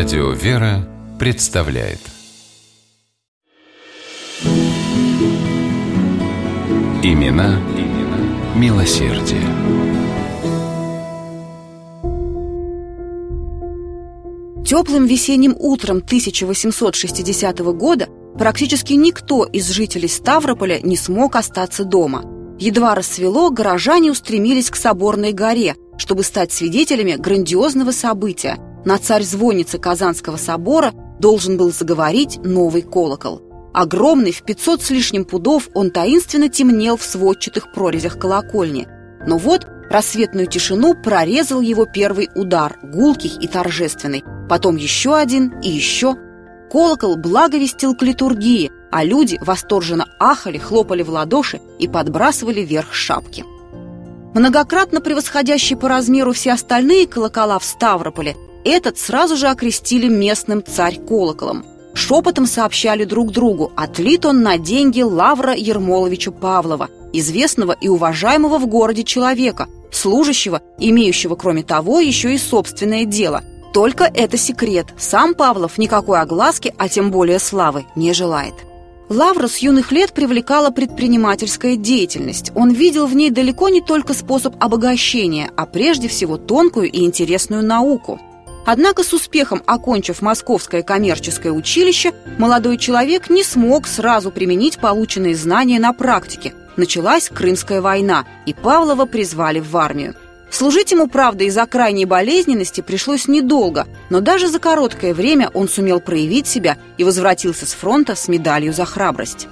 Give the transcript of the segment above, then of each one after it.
Радио «Вера» представляет Имена, имена милосердие. Теплым весенним утром 1860 года практически никто из жителей Ставрополя не смог остаться дома. Едва рассвело, горожане устремились к Соборной горе, чтобы стать свидетелями грандиозного события. На царь-звоннице Казанского собора должен был заговорить новый колокол. Огромный, в 500 с лишним пудов, он таинственно темнел в сводчатых прорезях колокольни. Но вот рассветную тишину прорезал его первый удар, гулкий и торжественный. Потом еще один и еще. Колокол благовестил к литургии, а люди восторженно ахали, хлопали в ладоши и подбрасывали вверх шапки. Многократно превосходящий по размеру все остальные колокола в Ставрополе, этот сразу же окрестили местным царь-колоколом. Шепотом сообщали друг другу, отлит он на деньги Лавра Ермоловича Павлова, известного и уважаемого в городе человека, служащего, имеющего, кроме того, еще и собственное дело. Только это секрет. Сам Павлов никакой огласки, а тем более славы, не желает. Лавра с юных лет привлекала предпринимательская деятельность. Он видел в ней далеко не только способ обогащения, а прежде всего тонкую и интересную науку. Однако с успехом окончив Московское коммерческое училище, молодой человек не смог сразу применить полученные знания на практике. Началась Крымская война, и Павлова призвали в армию. Служить ему, правда, из-за крайней болезненности пришлось недолго, но даже за короткое время он сумел проявить себя и возвратился с фронта с медалью за храбрость.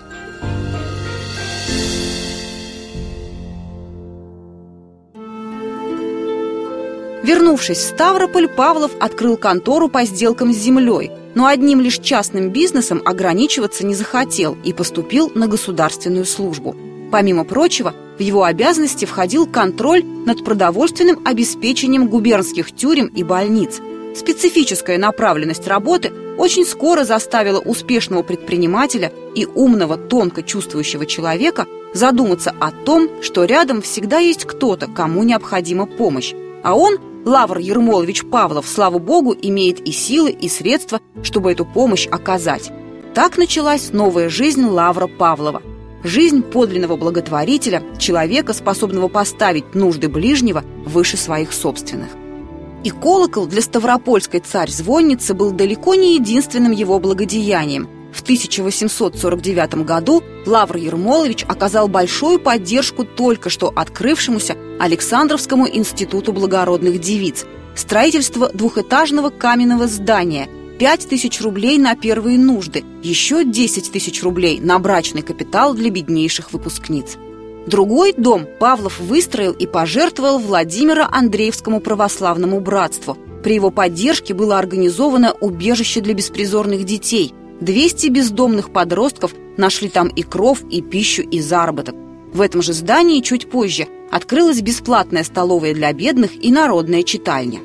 Вернувшись в Ставрополь, Павлов открыл контору по сделкам с землей, но одним лишь частным бизнесом ограничиваться не захотел и поступил на государственную службу. Помимо прочего, в его обязанности входил контроль над продовольственным обеспечением губернских тюрем и больниц. Специфическая направленность работы очень скоро заставила успешного предпринимателя и умного, тонко чувствующего человека задуматься о том, что рядом всегда есть кто-то, кому необходима помощь. А он, Лавр Ермолович Павлов, слава богу, имеет и силы, и средства, чтобы эту помощь оказать. Так началась новая жизнь Лавра Павлова – Жизнь подлинного благотворителя, человека, способного поставить нужды ближнего выше своих собственных. И колокол для Ставропольской царь-звонницы был далеко не единственным его благодеянием. В 1849 году Лавр Ермолович оказал большую поддержку только что открывшемуся Александровскому институту благородных девиц. Строительство двухэтажного каменного здания – 5 тысяч рублей на первые нужды, еще 10 тысяч рублей на брачный капитал для беднейших выпускниц. Другой дом Павлов выстроил и пожертвовал Владимира Андреевскому православному братству. При его поддержке было организовано убежище для беспризорных детей. 200 бездомных подростков нашли там и кров, и пищу, и заработок. В этом же здании чуть позже открылась бесплатная столовая для бедных и народная читальня.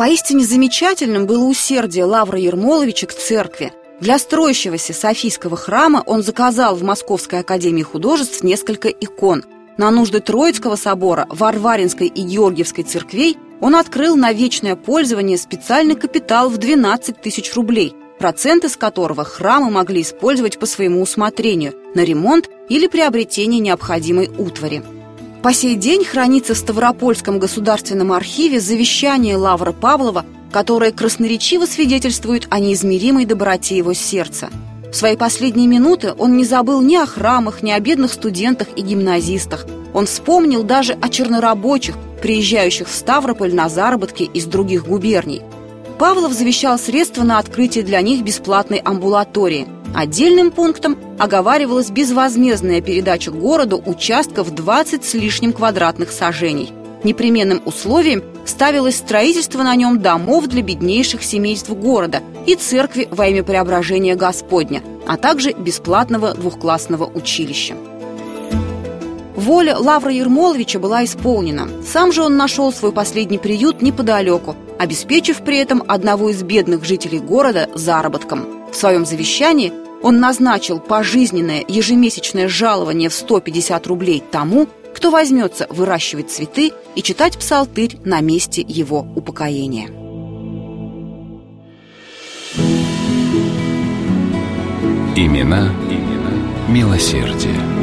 Поистине замечательным было усердие Лавра Ермоловича к церкви. Для строящегося Софийского храма он заказал в Московской академии художеств несколько икон. На нужды Троицкого собора, Варваринской и Георгиевской церквей он открыл на вечное пользование специальный капитал в 12 тысяч рублей, проценты с которого храмы могли использовать по своему усмотрению на ремонт или приобретение необходимой утвари. По сей день хранится в Ставропольском государственном архиве завещание Лавра Павлова, которое красноречиво свидетельствует о неизмеримой доброте его сердца. В свои последние минуты он не забыл ни о храмах, ни о бедных студентах и гимназистах. Он вспомнил даже о чернорабочих, приезжающих в Ставрополь на заработки из других губерний. Павлов завещал средства на открытие для них бесплатной амбулатории – Отдельным пунктом оговаривалась безвозмездная передача городу участков 20 с лишним квадратных сажений. Непременным условием ставилось строительство на нем домов для беднейших семейств города и церкви во имя преображения Господня, а также бесплатного двухклассного училища. Воля Лавра Ермоловича была исполнена. Сам же он нашел свой последний приют неподалеку, обеспечив при этом одного из бедных жителей города заработком. В своем завещании он назначил пожизненное ежемесячное жалование в 150 рублей тому, кто возьмется выращивать цветы и читать псалтырь на месте его упокоения. Имена, имена милосердия.